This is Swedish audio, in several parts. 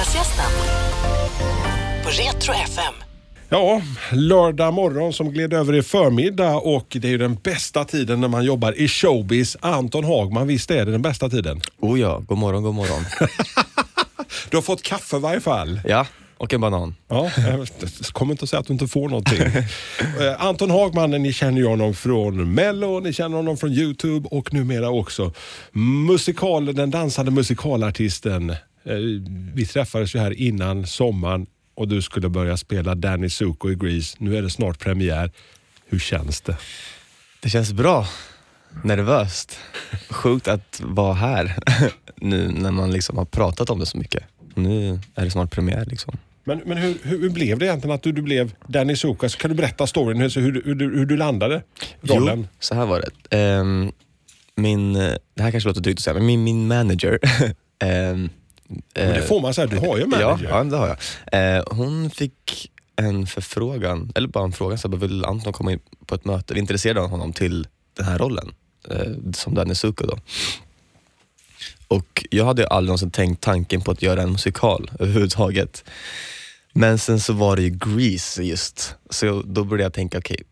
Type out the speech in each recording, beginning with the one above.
Fredagsgästen på Retro FM. Ja, lördag morgon som gled över i förmiddag och det är ju den bästa tiden när man jobbar i showbiz. Anton Hagman, visst är det den bästa tiden? Oh ja, god morgon, god morgon. Du har fått kaffe i varje fall. Ja, och en banan. Ja, jag kommer inte att säga att du inte får någonting. Eh, Anton Hagman, ni känner ju honom från Mello, ni känner honom från Youtube och numera också musikal, den dansande musikalartisten. Eh, Vi träffades ju här innan sommaren och du skulle börja spela Danny Zuko i Grease. Nu är det snart premiär. Hur känns det? Det känns bra. Nervöst. Sjukt att vara här nu när man liksom har pratat om det så mycket. Nu är det snart premiär liksom. Men, men hur, hur, blev det egentligen att du, du blev Danny Zuko? Så kan du berätta storyn, hur, hur, hur, du- hur du landade rollen? Jo, så här var det. Ehm, min, det här kanske låter drygt att säga, men min, min manager ehm, Men det får man säga, du har ju manager. Ja, ja, det har jag. Eh, hon fick en förfrågan, eller bara en fråga, så jag vill Anton komma in på ett möte? Vi intresserade av honom till den här rollen, eh, som Danny Zuko då. Och jag hade aldrig någonsin tänkt tanken på att göra en musikal överhuvudtaget. Men sen så var det ju Grease just, så då började jag tänka, okej,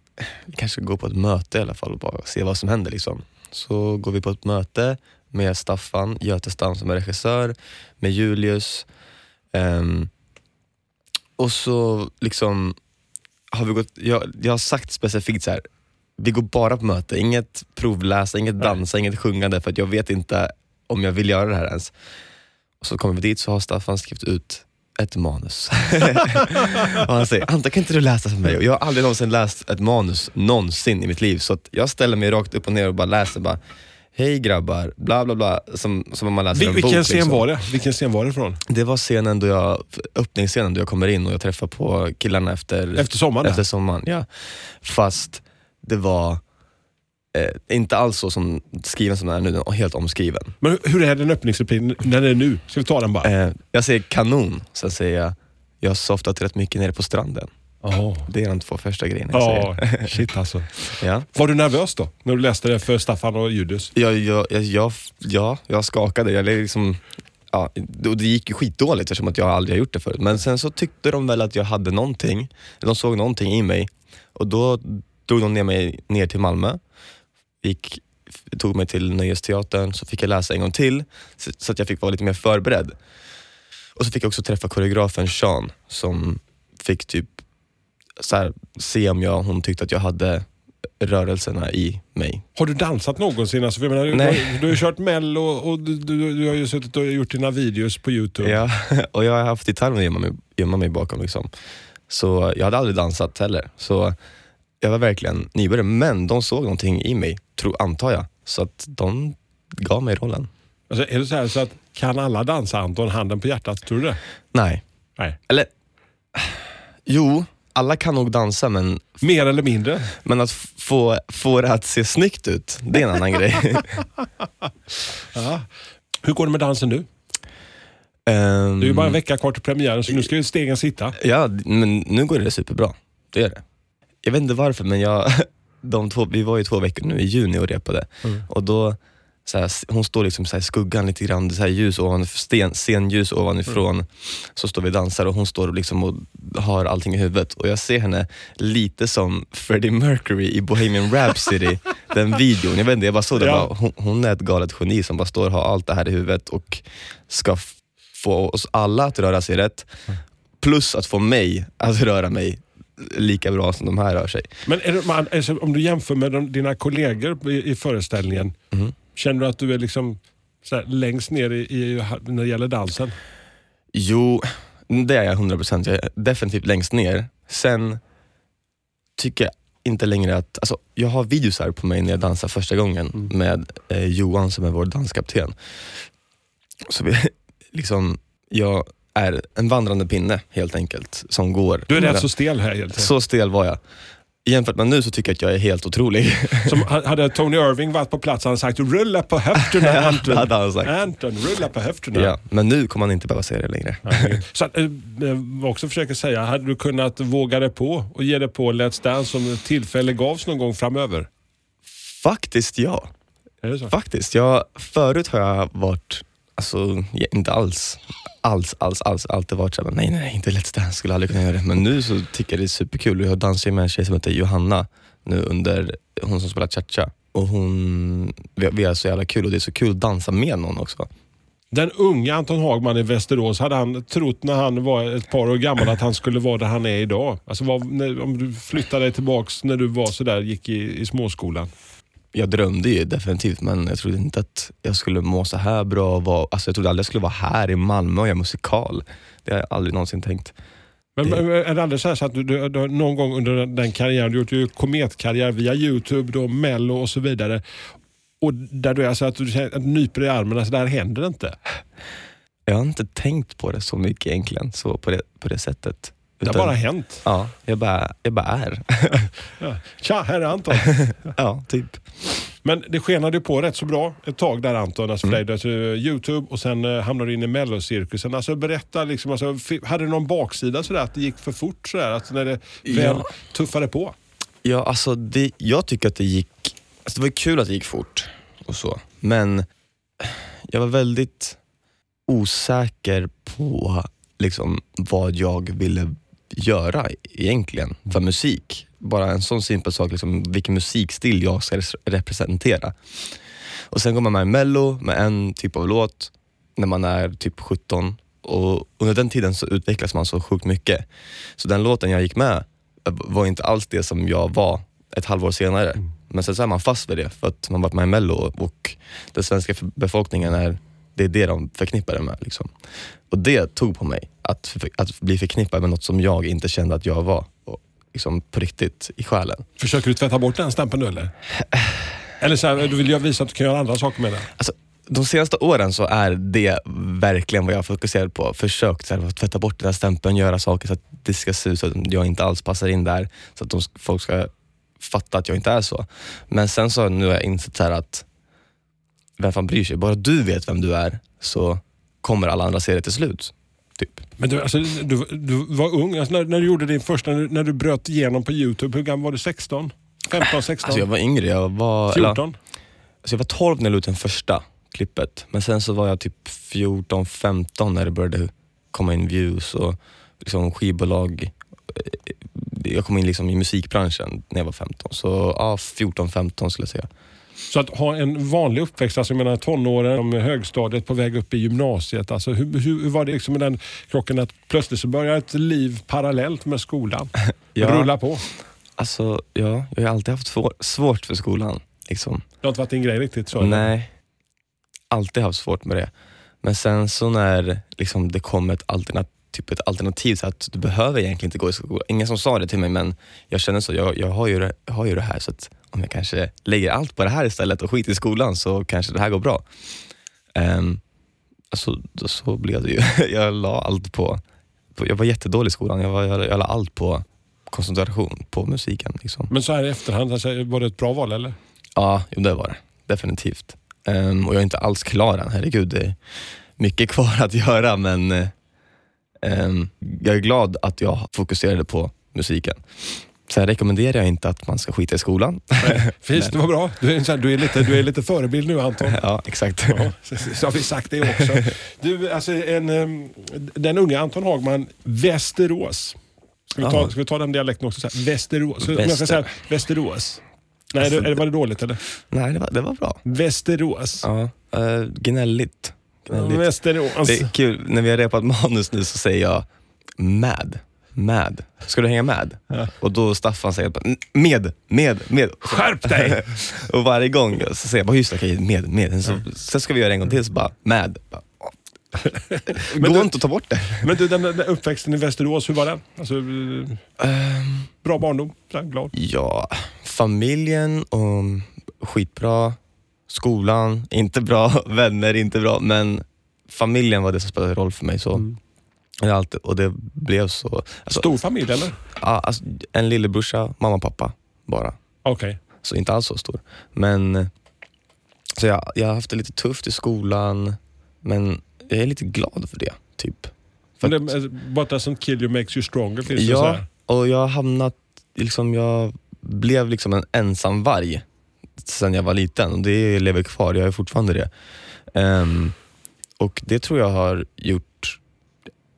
vi kanske ska gå på ett möte i alla fall och bara se vad som händer. Liksom. Så går vi på ett möte med Staffan Götestam som är regissör, med Julius. ehm, och så liksom har vi gått, jag, jag har sagt specifikt så här. vi går bara på möte, inget provläsa, inget dansa, inget sjungande för att jag vet inte om jag vill göra det här ens. Och så kommer vi dit så har Staffan skrivit ut ett manus. och han säger, Anta kan inte du läsa för mig? Och jag har aldrig någonsin läst ett manus någonsin i mitt liv. Så jag ställer mig rakt upp och ner och bara läser bara, Hej grabbar, bla bla bla, som, som om man läser Vil- en vilken bok. scen liksom. var det? Vilken scen var det från? Det var scenen då jag, öppningsscenen då jag kommer in och jag träffar på killarna efter, Efter sommaren? efter sommaren. Ja. Fast det var eh, inte alls så som skriven som den är nu, den är helt omskriven. Men hur- hur är den öppningsrepliken när det är nu? Ska vi ta den bara? Eh, jag säger kanon, sen säger jag, jag har softat rätt mycket nere på stranden. Ja, Det är de två första grejerna jag ja säger. shit alltså. Ja. Var du nervös då? När du läste det för Staffan och Julius? Jag, jag, jag, ja, jag skakade. Jag liksom, ja, och det gick ju skitdåligt eftersom att jag aldrig har gjort det förut. Men sen så tyckte de väl att jag hade någonting, de såg någonting i mig och då drog de ner mig ner till Malmö, gick, tog mig till Nöjesteatern, så fick jag läsa en gång till så, så att jag fick vara lite mer förberedd. Och så fick jag också träffa koreografen Sean som fick typ så här, se om jag, hon tyckte att jag hade rörelserna i mig. Har du dansat någonsin? Alltså, jag menar, du, du, du har ju kört mello och du, du, du har ju suttit och gjort dina videos på Youtube. Ja, och jag har haft gitarren att gömma mig, gömma mig bakom. Liksom. Så jag hade aldrig dansat heller. Så jag var verkligen nybörjare, men de såg någonting i mig, tro, antar jag. Så att de gav mig rollen. Alltså, är det så, här så att kan alla dansa Anton, handen på hjärtat? Tror du det? Nej. Nej. Eller, jo, alla kan nog dansa, men, Mer eller mindre? men att få, få det att se snyggt ut, det är en annan grej. Ja. Hur går det med dansen nu? Ehm, Det är ju bara en vecka kvar till premiären så nu ska ju stegen sitta. Ja, men nu går det superbra. Det är det. Jag vet inte varför, men jag, de två, vi var ju två veckor nu i juni och repade. Och då, så här, hon står liksom så i skuggan lite grann, så här ljus ovan, sten, scenljus ovanifrån. Så står vi och dansar och hon står liksom och har allting i huvudet. Och jag ser henne lite som Freddie Mercury i Bohemian Rhapsody, den videon. Jag vet inte, jag bara såg det. Ja. Bara, hon, hon är ett galet geni som bara står och har allt det här i huvudet och ska få oss alla att röra sig rätt. Plus att få mig att röra mig lika bra som de här rör sig. Men det, man, alltså, om du jämför med de, dina kollegor i, i föreställningen, Mhm. Känner du att du är liksom här, längst ner i, i, när det gäller dansen? Jo, det är jag 100%. Jag är definitivt längst ner. Sen tycker jag inte längre att... Alltså, jag har videos här på mig när jag dansar första gången med eh, Johan som är vår danskapten. Så vi, liksom, jag är en vandrande pinne helt enkelt som går. Du är rätt så stel här egentligen. Så stel var jag. Jämfört med nu så tycker jag att jag är helt otrolig. Som ha- hade Tony Irving varit på plats hade han sagt rulla på höfterna Anton. hade han sagt. Anton, rulla på höfterna. ja, men nu kommer man inte behöva säga det längre. Så att, eh, eh, jag också försöker säga, hade du kunnat våga dig på och ge dig på Let's Dance om ett tillfälle gavs någon gång framöver? Faktiskt ja. Faktiskt. Jag, förut har jag varit, alltså inte alls alls, alls, alls alltid varit såhär, nej, nej, inte Let's Dance, skulle aldrig kunna göra det. Men nu så tycker jag det är superkul. Jag dansar ju med en tjej som heter Johanna, nu under, hon som spelar cha-cha. Och hon, vi, vi har så jävla kul och det är så kul att dansa med någon också. Den unga Anton Hagman i Västerås, hade han trott när han var ett par år gammal att han skulle vara där han är idag? Alltså vad, när, om du flyttade dig tillbaks när du var sådär, gick i, i småskolan. Jag drömde ju definitivt men jag trodde inte att jag skulle må så här bra. och Vara, alltså jag trodde aldrig jag skulle vara här i Malmö och göra musikal. Det har jag aldrig någonsin tänkt. Men Det- men är det aldrig så, här så att du, du, du någon gång under den- karriären, du gjort ju kometkarriär via Youtube, då, Mello och så vidare. Och där du är så att du känner att nyper i armen, alltså där händer det inte. Jag har inte tänkt på det så mycket egentligen, så på det, på det sättet. Det har bara hänt. Ja, jag bara, jag bara är. Ja. Tja, här är Anton. ja, typ. Men det skenade ju på rätt så bra ett tag där Anton, alltså Mm. alltså, Youtube och sen eh, hamnade du in i mellocirkusen. Alltså berätta, liksom, alltså, hade du någon baksida sådär att det gick för fort sådär? Alltså, när det väl Ja. tuffade på? Ja, alltså det, jag tycker att det gick, alltså det var kul att det gick fort och så, men jag var väldigt osäker på liksom, vad jag ville göra egentligen för musik. Bara en sån simpel sak, liksom, vilken musikstil jag ska res- representera. Och sen går man med i mello med en typ av låt när man är typ 17 och under den tiden så utvecklas man så sjukt mycket. Så den låten jag gick med var inte alls det som jag var ett halvår senare. Men sen så är man fast vid det för att man varit med i mello och den svenska befolkningen är det är det de förknippar det med. Liksom. Och det tog på mig, att, att bli förknippad med något som jag inte kände att jag var. Och, liksom på riktigt, i själen. Försöker du tvätta bort den stämpeln nu eller? Eller så här, du vill ju visa att du kan göra andra saker med den. Alltså, de senaste åren så är det verkligen vad jag fokuserat på. Försökt så här, tvätta bort den här stämpeln, göra saker så att det ska se ut så att jag inte alls passar in där. Så att de, folk ska fatta att jag inte är så. Men sen så nu har jag insett så att vem fan bryr sig? Bara du vet vem du är så kommer alla andra se det till slut. Typ. Men du, alltså, du, du var ung, alltså, när, när du gjorde din första, när, du- när du bröt igenom på Youtube, hur gammal var du? 16? 15, 16? Alltså jag var yngre, jag var, eller, 14? alltså jag var 12 när jag la ut den första klippet. Men sen så var jag typ 14, 15 när det började komma in views och liksom skivbolag. Eh, Jag kom in liksom i musikbranschen när jag var 15. Så ja, 14, 15 skulle jag säga. Så att ha en vanlig uppväxt, alltså jag menar tonåren, högstadiet på väg upp i gymnasiet. Alltså hur, hur, var det liksom med den krocken att plötsligt så börjar ett liv parallellt med skolan rulla på? Alltså, ja, jag har alltid haft svår, svårt för skolan. Liksom. Det har inte varit din grej riktigt så? Nej, alltid haft svårt med det. Men sen så när liksom, det kom ett alternativ, typ ett alternativ så att du behöver egentligen inte gå i skolan. Ingen som sa det till mig men jag kände så, jag, jag, har, ju det, jag har ju det här så att om jag kanske lägger allt på det här istället och skiter i skolan så kanske det här går bra. Um, alltså, så blev det ju. jag la allt på, på, jag var jättedålig i skolan, jag, var, jag, jag la allt på koncentration på musiken. Liksom. Men så här i efterhand, alltså, var det ett bra val eller? Ja, jo, det var det. Definitivt. Ehm, och jag är inte alls klar än, herregud. Det är mycket kvar att göra men ehm, jag är glad att jag fokuserade på musiken. Sen rekommenderar jag inte att man ska skita i skolan. Precis, det var bra. Du är, här, du är, lite, du är lite förebild nu Anton. ja, exakt. Ja, så, så har vi sagt det också. Du, alltså en, em, den unga Anton Hagman, Västerås. Ska vi ta, Ja. ska vi ta den dialekten också? Så här, Västerås. Så, om Väster- jag ska säga Västerås. Nej, Alltså, det, var det dåligt eller? Nej, det var, det var bra. Västerås. Ja, uh, gnälligt. gnälligt. Västerås. Det är kul, när vi har repat manus nu så säger jag mad. Mad. Ska du hänga med? Ja. Och då Staffan säger bara, med, med, med. Skärp dig! och varje gång så säger jag bara, just okej, med, med. Så, Sen ska vi göra det en gång till, så bara, med. Bara, Går du- inte att ta bort det. Men du, den, den uppväxten i Västerås, hur var den? Alltså, Ehm, bra barndom? Glad? ja, familjen och skitbra. Skolan, inte bra. Vänner, inte bra. Men familjen var det som spelade roll för mig. Så. Mm. Alltid, och det blev så. Alltså, Stor familj eller? ja, alltså, en lillebrorsa, mamma och pappa bara. Okej. Så inte alls så stor. Men så jag, jag har haft det lite tufft i skolan, men jag är lite glad för det. Typ. För Men det, What doesn't kill you makes you stronger finns det så ja, här. och jag har hamnat, liksom, jag blev liksom en ensam varg sen jag var liten och det lever kvar, jag är fortfarande det. Ehm, och det tror jag har gjort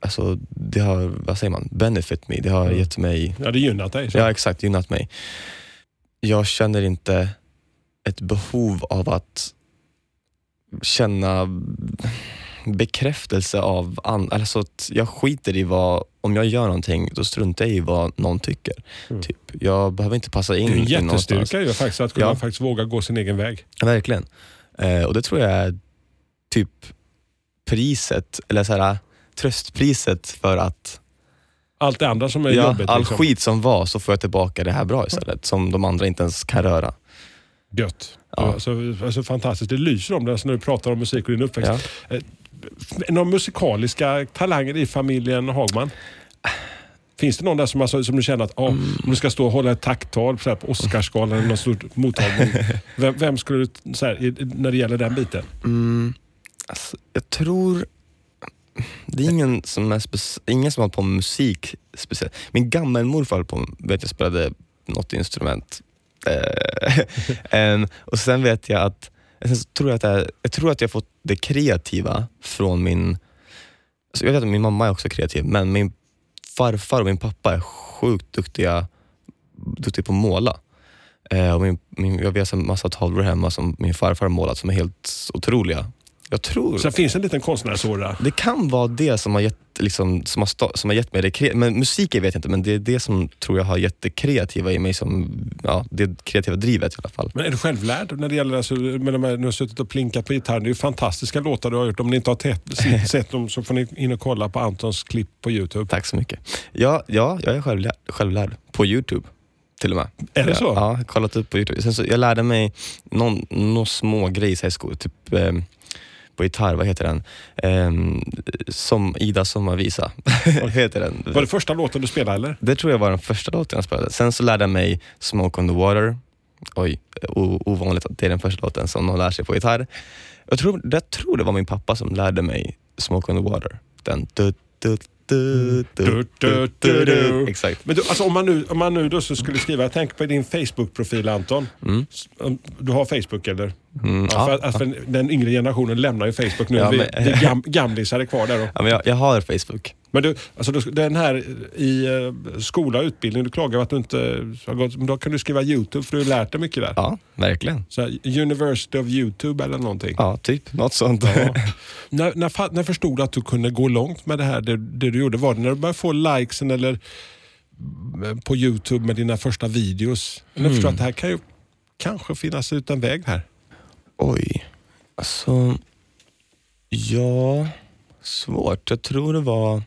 alltså, det har, vad säger man, benefit me. Det har Mm. gett mig, Ja, det gynnat dig. Så. ja exakt, gynnat mig. Jag känner inte ett behov av att känna bekräftelse av andra. Alltså att jag skiter i vad, om jag gör någonting, då struntar jag i vad någon tycker. Mm. Typ. Jag behöver inte passa in det är en jättestyrka ju faktiskt att kunna Ja. faktiskt våga gå sin egen väg. Ja, Verkligen. Eh, och det tror jag är typ priset, eller så här, tröstpriset för att Allt det andra som är ja, jobbigt. all liksom. skit som var så får jag tillbaka det här bra istället, som de andra inte ens kan röra. Gött. Ja. Alltså, alltså, fantastiskt. Det lyser om det alltså, när du pratar om musik och din uppväxt. Ja. Några musikaliska talanger i familjen Hagman? Finns det någon där som, alltså, som du känner att ah, Mm. om du ska stå och hålla ett tacktal på Oscarsgalan eller någon stort mottagning. vem, vem skulle du, här, när det gäller den biten? Mm, alltså, jag tror... Det är ingen som, är ingen som har hållit på med musik speciellt. Min gammelmorfar höll på vet jag spelade något instrument. um, och sen vet jag att sen tror jag, att jag, jag tror att jag fått det kreativa från min... Alltså jag vet att min mamma är också kreativ, men min farfar och min pappa är sjukt duktiga, duktiga på att måla. Uh, och min, min, jag har en massa tavlor hemma som min farfar har målat som är helt otroliga. Jag tror... Så det finns en liten konstnärsåra. Det kan vara det som har gett, liksom, som har, som har gett mig det. Men musiken vet jag inte, men det är det som tror jag har gett det kreativa i mig, som, ja, det kreativa drivet i alla fall. Men är du självlärd när det gäller, alltså, med de här, nu har suttit och plinkat på gitarren. Det är ju fantastiska låtar du har gjort. Om ni inte har te- sett dem så får ni in och kolla på Antons klipp på Youtube. Tack så mycket. Ja, ja jag är självlärd, självlärd på Youtube till och med. Är det så? Ja, kollat upp på Youtube. Sen så, jag lärde mig någon, någon små grej i typ eh, på gitarr, vad heter den? Eh, som Ida sommarvisa, heter den. Var det första låten du spelade eller? Det tror jag var den första låten jag spelade. Sen så lärde jag mig Smoke on the water. Oj, ovanligt att det är den första låten som någon lär sig på gitarr. Jag tror, jag tror det var min pappa som lärde mig Smoke on the water. Den du, du, du, du, du, du, du. Exakt. Men du, alltså, om man nu, om man nu då så skulle skriva, tänker på din Facebook-profil Anton. Mm. Du har Facebook eller? Mm, Ja, för, ja, att- att för den yngre generationen lämnar ju Facebook nu. Ja, vi, men- vi gam, gamlisar är kvar där då. ja, men jag, jag har Facebook. Men du, alltså du, den här i eh, skola och utbildning, du klagar att du inte har gått, men då kan du skriva Youtube för du har lärt dig mycket där. Ja, verkligen. Så här, University of Youtube eller någonting. Ja, typ. Något sånt. Ja. när, när, när förstod du att du kunde gå långt med det här, det, det du gjorde? Var det när du började få likesen eller mm, på Youtube med dina första videos? Mm. förstod du att det här kan ju kanske finnas ut en väg här? Oj, alltså... Ja, svårt. Jag tror det var...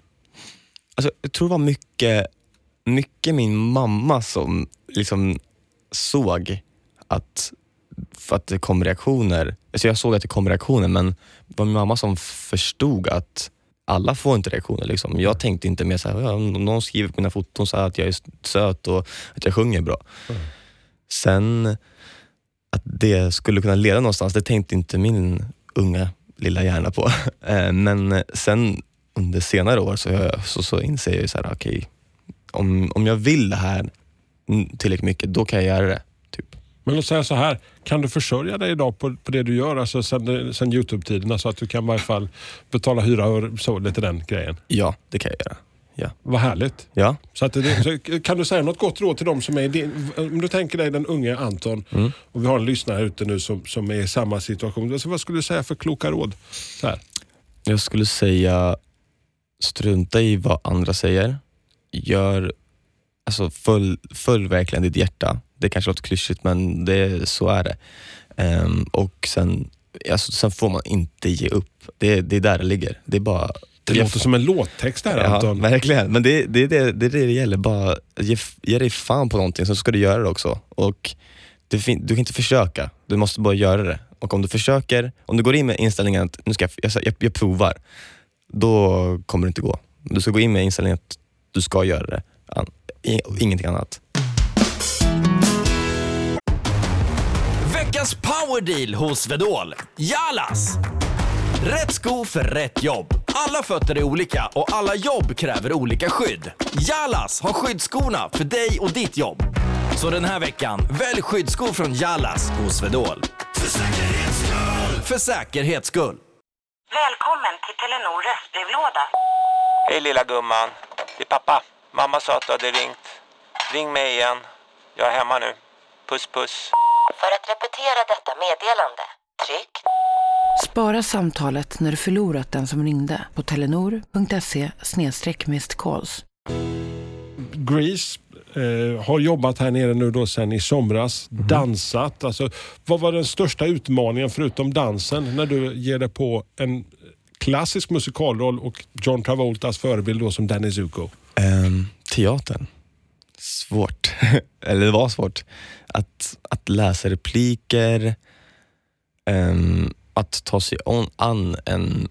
Alltså, jag tror det var mycket, mycket min mamma som liksom såg att, för att det kom reaktioner. Alltså jag såg att det kom reaktioner men det var min mamma som förstod att alla får inte reaktioner. Liksom. Jag tänkte inte mer såhär, om någon skriver på mina foton så att jag är söt och att jag sjunger bra. Mm. Sen att det skulle kunna leda någonstans, det tänkte inte min unga lilla hjärna på. Eh, Men sen under senare år så, så, så inser jag ju så här, okej, om, om jag vill det här tillräckligt mycket, då kan jag göra det. Typ. Men låt säga så här, kan du försörja dig idag på, på det du gör, alltså sen, sen Youtube-tiderna så att du kan i varje fall betala hyra och så, lite den grejen? Ja, det kan jag göra. Ja. Vad härligt. Ja. Så att så kan du säga något gott råd till dem som är din, om du tänker dig den unge Anton Mm. och vi har en lyssnare ute nu som, som är i samma situation. Alltså, vad skulle du säga för kloka råd? Så här. Jag skulle säga, strunta i vad andra säger. Gör, alltså följ, följ verkligen ditt hjärta. Det kanske låter klyschigt men det, så är det. Ehm, och sen, alltså, sen får man inte ge upp. Det, det är där det ligger. Det är bara... Det låter som en låttext där Ja, Anton. verkligen. Men det, det, är det, det är det det gäller. Bara ge, ge dig fan på någonting, så ska du göra det också. Och fin- du kan inte försöka, du måste bara göra det. Och om du försöker, om du går in med inställningen att nu ska jag, jag, jag, jag provar, då kommer det inte gå. Du ska gå in med inställningen att du ska göra det. Ingenting annat. Veckans powerdeal hos Svedol. Jalas! Rätt sko för rätt jobb. Alla fötter är olika och alla jobb kräver olika skydd. Jalas har skyddsskorna för dig och ditt jobb. Så den här veckan, välj skyddsskor från Jalas hos Svedol. För säkerhets skull! För säkerhets skull. Välkommen till Telenor röstbrevlåda. Hej lilla gumman. Det är pappa. Mamma sa att du hade ringt. Ring mig igen. Jag är hemma nu. Puss puss. För att repetera detta meddelande, tryck Spara samtalet när du förlorat den som ringde på telenor.se calls. Grease eh, har jobbat här nere nu då sen i somras, dansat. Alltså, vad var den största utmaningen förutom dansen när du ger dig på en klassisk musikalroll och John Travoltas förebild då som Danny Zuko? Ehm, teatern. Svårt. Eller det var svårt. Att, att läsa repliker, um, att ta sig on, an en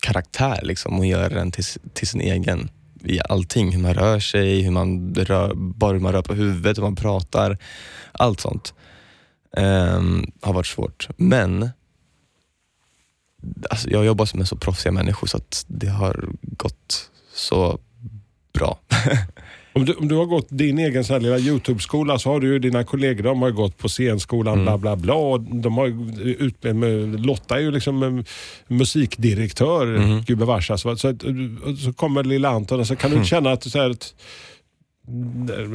karaktär liksom, och göra den till, till sin egen i allting. Hur man rör sig, hur man rör, bara hur man rör på huvudet, hur man pratar. Allt sånt um, har varit svårt. Men alltså, jag jobbar med så proffsiga människor så att det har gått så bra. Om du, om du har gått din egen sån här lilla Youtube-skola så har du ju dina kollegor, de har gått på scenskolan Mm. bla bla bla. Och de har ut med, med, Lotta är ju liksom en musikdirektör, Mhm. gubevars. Så, så, så kommer lilla Anton och så kan du Mm. känna att, så här, att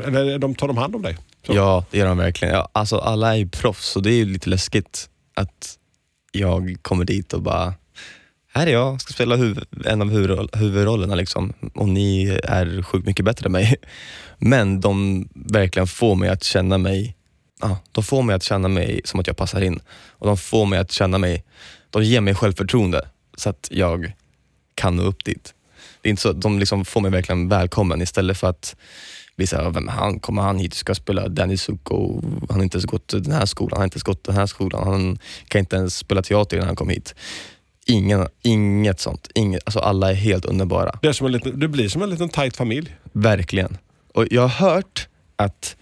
eller de tar de hand om dig? Så. Ja, det gör de verkligen. Ja, alltså, alla är ju proffs och det är ju lite läskigt att jag kommer dit och bara, här är jag, ska spela huv- en av huvudroll- huvudrollerna liksom. och ni är sjukt mycket bättre än mig. Men de verkligen får mig att känna mig ah, de får mig att känna mig som att jag passar in. Och de får mig att känna mig, de ger mig självförtroende så att jag kan nå upp dit. Det är inte så, de liksom får mig verkligen välkommen istället för att bli såhär, vem är han? Kommer han hit och ska spela Danny Zuko? Han har inte ens gått den här skolan, han har inte ens gått den här skolan, han kan inte ens spela teater innan han kom hit. Ingen, inget sånt. Inget, alltså alla är helt underbara. Det, är som en liten, det blir som en liten tight familj. Verkligen. Och jag har hört att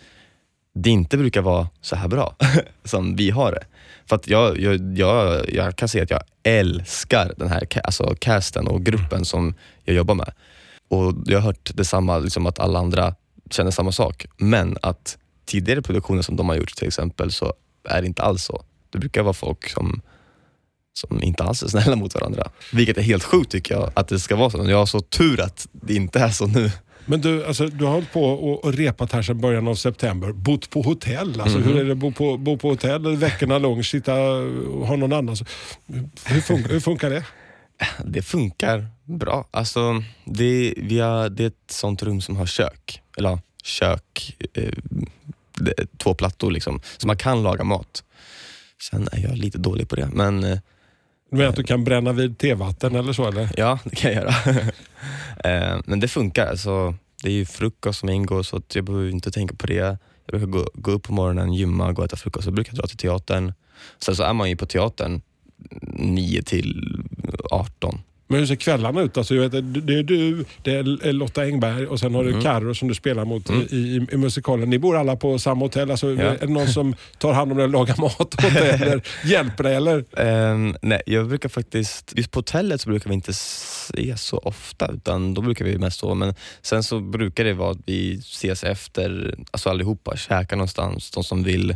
det inte brukar vara så här bra som vi har det. För att jag, jag, jag, jag kan säga att jag älskar den här alltså casten och gruppen som jag jobbar med. Och Jag har hört detsamma, liksom att alla andra känner samma sak. Men att tidigare produktioner som de har gjort till exempel så är det inte alls så. Det brukar vara folk som, som inte alls är snälla mot varandra. Vilket är helt sjukt tycker jag att det ska vara så. Jag har så tur att det inte är så nu. Men du, alltså, du har hållit på och, och repat här sedan början av september. Bott på hotell. Alltså, Mhm. Hur är det att bo på, bo på hotell veckorna långt, sitta och ha någon annan? Hur, fun, hur funkar det? Det funkar bra. Alltså, det, vi har, det är ett sånt rum som har kök. Eller kök, eh, två plattor liksom. Så man kan laga mat. Sen är jag lite dålig på det, men eh, du menar att du kan bränna vid tevatten eller så? Eller? ja, det kan jag göra. Eh, men det funkar. Alltså, det är ju frukost som ingår så att jag behöver inte tänka på det. Jag brukar gå, gå upp på morgonen, gymma, gå och äta frukost. Jag brukar dra till teatern. Sen så är man ju på teatern 9 till 18. Men hur ser kvällarna ut? Alltså, jag vet, det är du, det är Lotta Engberg och sen har du Mm. Carro som du spelar mot Mm. i, i, i musikalen. Ni bor alla på samma hotell. Alltså, Ja. Är det någon som tar hand om dig och lagar mat åt dig eller hjälper dig? Eller? Ehm, nej, jag brukar faktiskt, just på hotellet så brukar vi inte se så ofta, utan då brukar vi mest sova. Men sen så brukar det vara att vi ses efter, alltså allihopa, käkar någonstans. De som vill,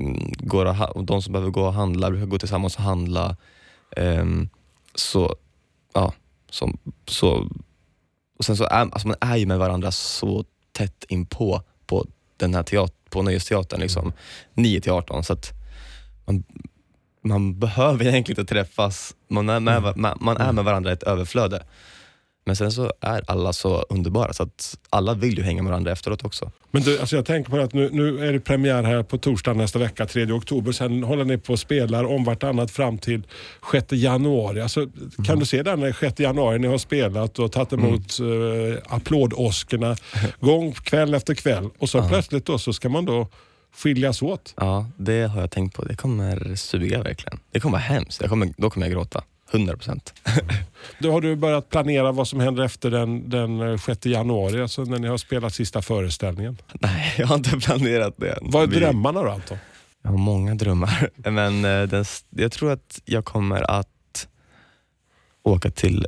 mm, går och, de som behöver gå och handla brukar gå tillsammans och handla. Ehm, så, ja, som, så, och sen så är alltså man är ju med varandra så tätt inpå på den här teat- på Nöjesteatern, liksom, 9 till 18. Så att man, man behöver egentligen inte träffas, man är, med, man, man är med varandra i ett överflöde. Men sen så är alla så underbara så att alla vill ju hänga med varandra efteråt också. Men du, alltså jag tänker på att nu, nu är det premiär här på torsdag nästa vecka, 3 oktober. Sen håller ni på och spelar om vartannat fram till 6 januari. Alltså, Kan du se den när 6 januari ni har spelat och tagit emot mm. applådåskorna gång kväll efter kväll och så Ja. plötsligt då så ska man då skiljas åt. Ja, det har jag tänkt på. Det kommer suga verkligen. Det kommer vara hemskt. Kommer, då kommer jag gråta. 100 procent. Då har du börjat planera vad som händer efter den, den 6 januari, alltså när ni har spelat sista föreställningen. Nej, jag har inte planerat det än. Vad är Vi- drömmarna då Anton? Jag har många drömmar. Men eh, den, jag tror att jag kommer att åka till,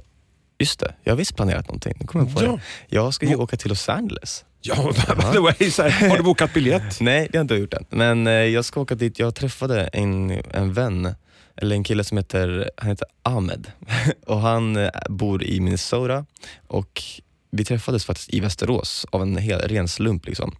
just det, jag har visst planerat någonting. Nu kommer jag på Ja. det. Jag ska ju åka till Los Angeles. Ja, by the way, så här, har du bokat biljett? Nej, det har jag inte gjort än. Men eh, jag ska åka dit. Jag träffade en, en vän eller en kille som heter, han heter Ahmed och han eh, bor i Minnesota och vi träffades faktiskt i Västerås av en hel, ren slump. Liksom.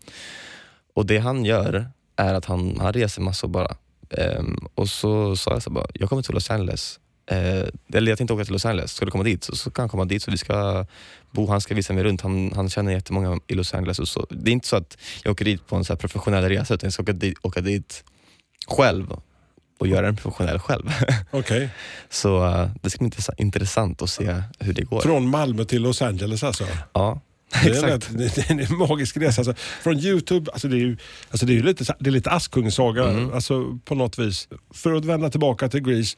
Och det han gör är att han, han reser massor bara. Ehm, och så sa jag så bara, jag kommer till Los Angeles. Eh, eller jag tänkte åka till Los Angeles, ska du komma dit? Så, så kan han komma dit så vi ska bo, han ska visa mig runt. Han, han känner jättemånga i Los Angeles. Och så. Det är inte så att jag åker dit på en så här professionell resa utan jag ska åka dit, åka dit själv och göra den professionell själv. Okej. så eh, det ska bli intressa- intressant att se hur det går. Från Malmö till Los Angeles alltså? Ja, Det är, exakt. en, det är en magisk resa. Alltså, från Youtube, alltså det är ju alltså det är lite, det är lite Askungssaga Mm. alltså, på något vis. För att vända tillbaka till Grease.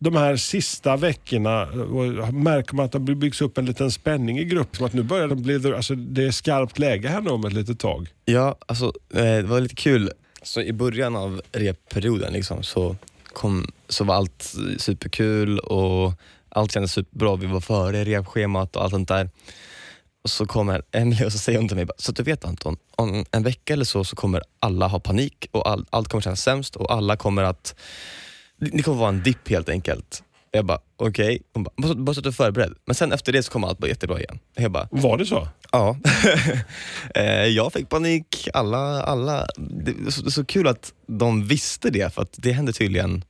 De här sista veckorna och märker man att det byggs upp en liten spänning i gruppen. Att nu börjar det bli, alltså, det är skarpt läge här nu om ett litet tag. Ja, alltså eh, det var lite kul. Så I början av repperioden liksom, så, kom, så var allt superkul och allt kändes superbra. Vi var före repschemat och allt sånt där. Och så kommer Emily och så säger hon till mig, så att du vet Anton, om en vecka eller så, så kommer alla ha panik och all, allt kommer kännas sämst och alla kommer att, det kommer vara en dipp helt enkelt. Jag bara, okej, Hon bara, bara, bara så att du är förberedd. Men sen efter det så kommer allt vara jättebra igen. Jag bara, Var det så? Ja. Eh, jag fick panik, alla, alla. Det är så, så kul att de visste det, för att det händer tydligen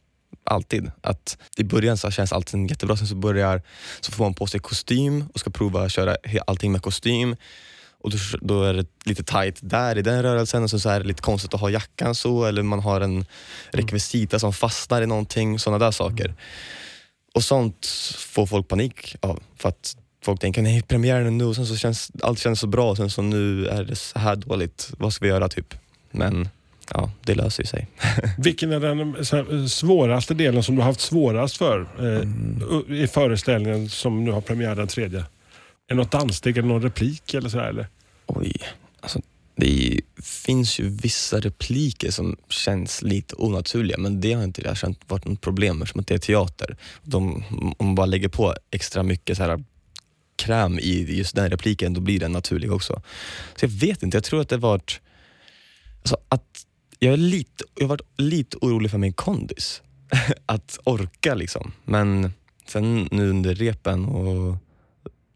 alltid. Att I början så känns allting jättebra, sen så börjar så får man på sig kostym och ska prova att köra allting med kostym. Och då, då är det lite tight där i den rörelsen och så, så är det lite konstigt att ha jackan så eller man har en rekvisita som fastnar i någonting, sådana där saker. Och sånt får folk panik av. För att folk tänker, nej premiären är nu och sen så känns allt känns så bra och sen så nu är det så här dåligt. Vad ska vi göra typ? Men ja, det löser ju sig. Vilken är den svåraste delen som du har haft svårast för eh, i föreställningen som nu har premiär den tredje? Är det något danssteg eller någon replik eller sådär? Eller? Oj, alltså det är finns ju vissa repliker som känns lite onaturliga men det har inte jag känt varit något problem eftersom det är teater. De, om man bara lägger på extra mycket så här kräm i just den repliken, då blir den naturlig också. Så jag vet inte, jag tror att det varit... Alltså att jag, är lite, jag har varit lite orolig för min kondis. att orka liksom. Men sen nu under repen och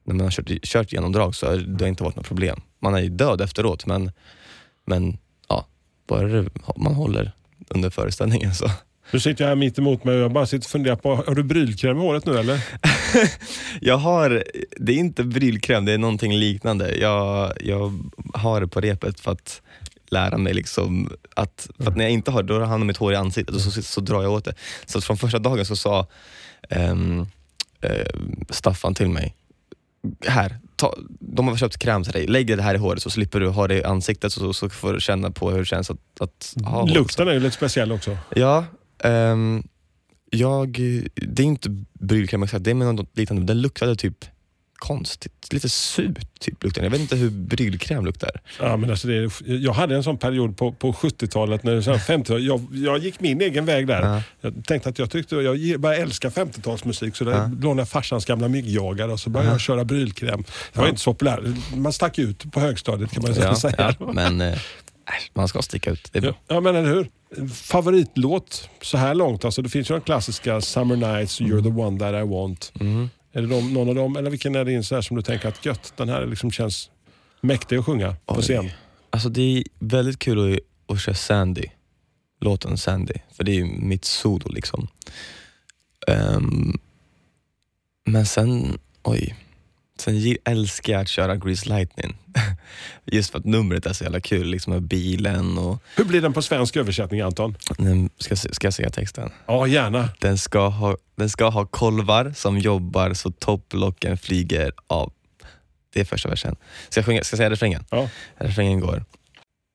när man har kört, kört genomdrag så har det inte varit något problem. Man är ju död efteråt men, men ja, bara det- man håller under föreställningen så. Nu sitter jag här mitt emot mig och jag bara sitter och funderar på, har du brylkräm i håret nu eller? Jag har, det är inte brylkräm, det är någonting liknande. Jag, jag har det på repet för att lära mig liksom att, för att när jag inte har det, då hamnar mitt hår i ansiktet och så, så drar jag åt det. Så från första dagen så sa ehm, ehm, Staffan till mig, här, ta, de har köpt kräm till dig, lägg det här i håret så slipper du ha det i ansiktet så, så får du känna på hur det känns att, att ha hår. Lukten är ju lite speciell också. Ja, ehm, jag, det är inte brylkräm exakt, det är med något liknande. Den luktade typ konstigt, lite surt typ luktar. Jag vet inte hur brylkräm luktar. Ja, men alltså det är, jag hade en sån period på, på 70-talet, när, så här 50 jag, jag gick min egen väg där. Ja. Jag tänkte att jag tyckte jag började älska 50-talsmusik så där Ja. lånade jag farsans gamla myggjagare och så började jag köra brylkräm. Det var Ja. inte så populär. Man stack ut på högstadiet kan man Ja, säga. ja, men äsch, man ska sticka ut. Det är Ja, bra. ja men eller hur. Favoritlåt så här långt, alltså, det finns ju den klassiska Summer Nights, You're the one that I want. Mm. Är det de, någon av dem, eller vilken är det in så här som du tänker att gött, den här liksom känns mäktig att sjunga på Oj. scen? Alltså det är väldigt kul att, att köra Sandy, låten Sandy, för det är ju mitt solo liksom. Ehm, men sen, oj, sen älskar jag att köra Grease Lightning. Just för att numret är så jävla kul, liksom med bilen och, Hur blir den på svensk översättning Anton? Ska, ska jag säga texten? Ja, gärna. Den ska, ha, den ska ha kolvar som jobbar så topplocken flyger av. Det är första versen. Ska jag, sjunga, ska jag säga refrängen? Ja. Refrängen går.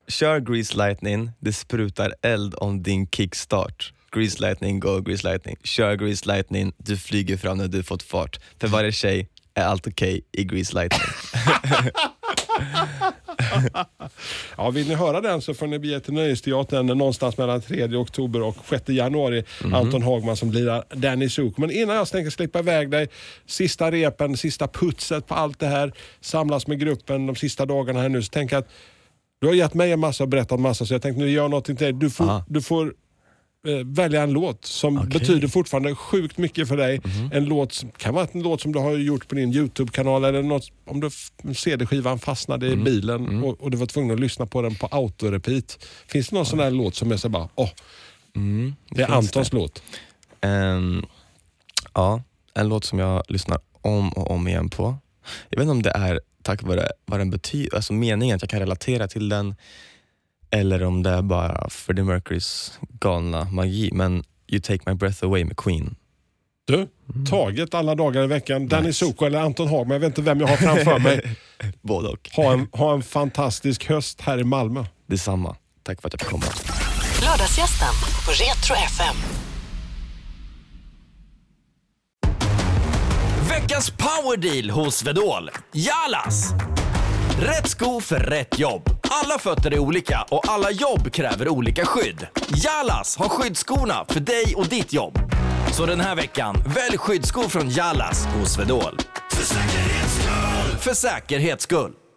Kör Grease Lightning, det sprutar eld om din kickstart. Grease Lightning, go Grease Lightning. Kör Grease Lightning, du flyger fram när du fått fart. För varje tjej är allt okej i Grease Lightning. Ja, vill ni höra den så får ni bege till Nöjesteatern någonstans mellan 3 oktober och 6 januari. Anton Hagman som blir Danny Zook. Men innan jag tänker slippa iväg dig, sista repen, sista putset på allt det här, samlas med gruppen de sista dagarna här nu, så jag att du har gett mig en massa och berättat massa så jag tänkte nu gör jag någonting till dig. Du får, du får välja en låt som Okej. betyder fortfarande sjukt mycket för dig. En låt som kan vara en låt som du har gjort på din YouTube-kanal eller något, om du CD-skivan fastnade i bilen och, och du var tvungen att lyssna på den på autorepeat. Finns det någon sån där låt som är så bara, åh, Mm, det är finns Antons låt. Ehm, ja, en låt som jag lyssnar om och om igen på. Jag vet inte om det är tack vare vad den betyder, alltså meningen att jag kan relatera till den eller om det är bara Freddie Mercurys galna magi. Men You take my breath away med Queen. Du, taget alla dagar i veckan. Danny Nice. Soko eller Anton Hagman, jag vet inte vem jag har framför mig. Både och. Ha en, ha en fantastisk höst här i Malmö. Detsamma. Tack för att jag fick komma. Lördagsgästen på Retro FM. Veckans powerdeal hos Swedol. Jalas! Rätt sko för rätt jobb. Alla fötter är olika och alla jobb kräver olika skydd. Jalas har skyddsskorna för dig och ditt jobb. Så den här veckan, välj skyddsskor från Jalas hos Swedol. För säkerhets skull! För säkerhets skull.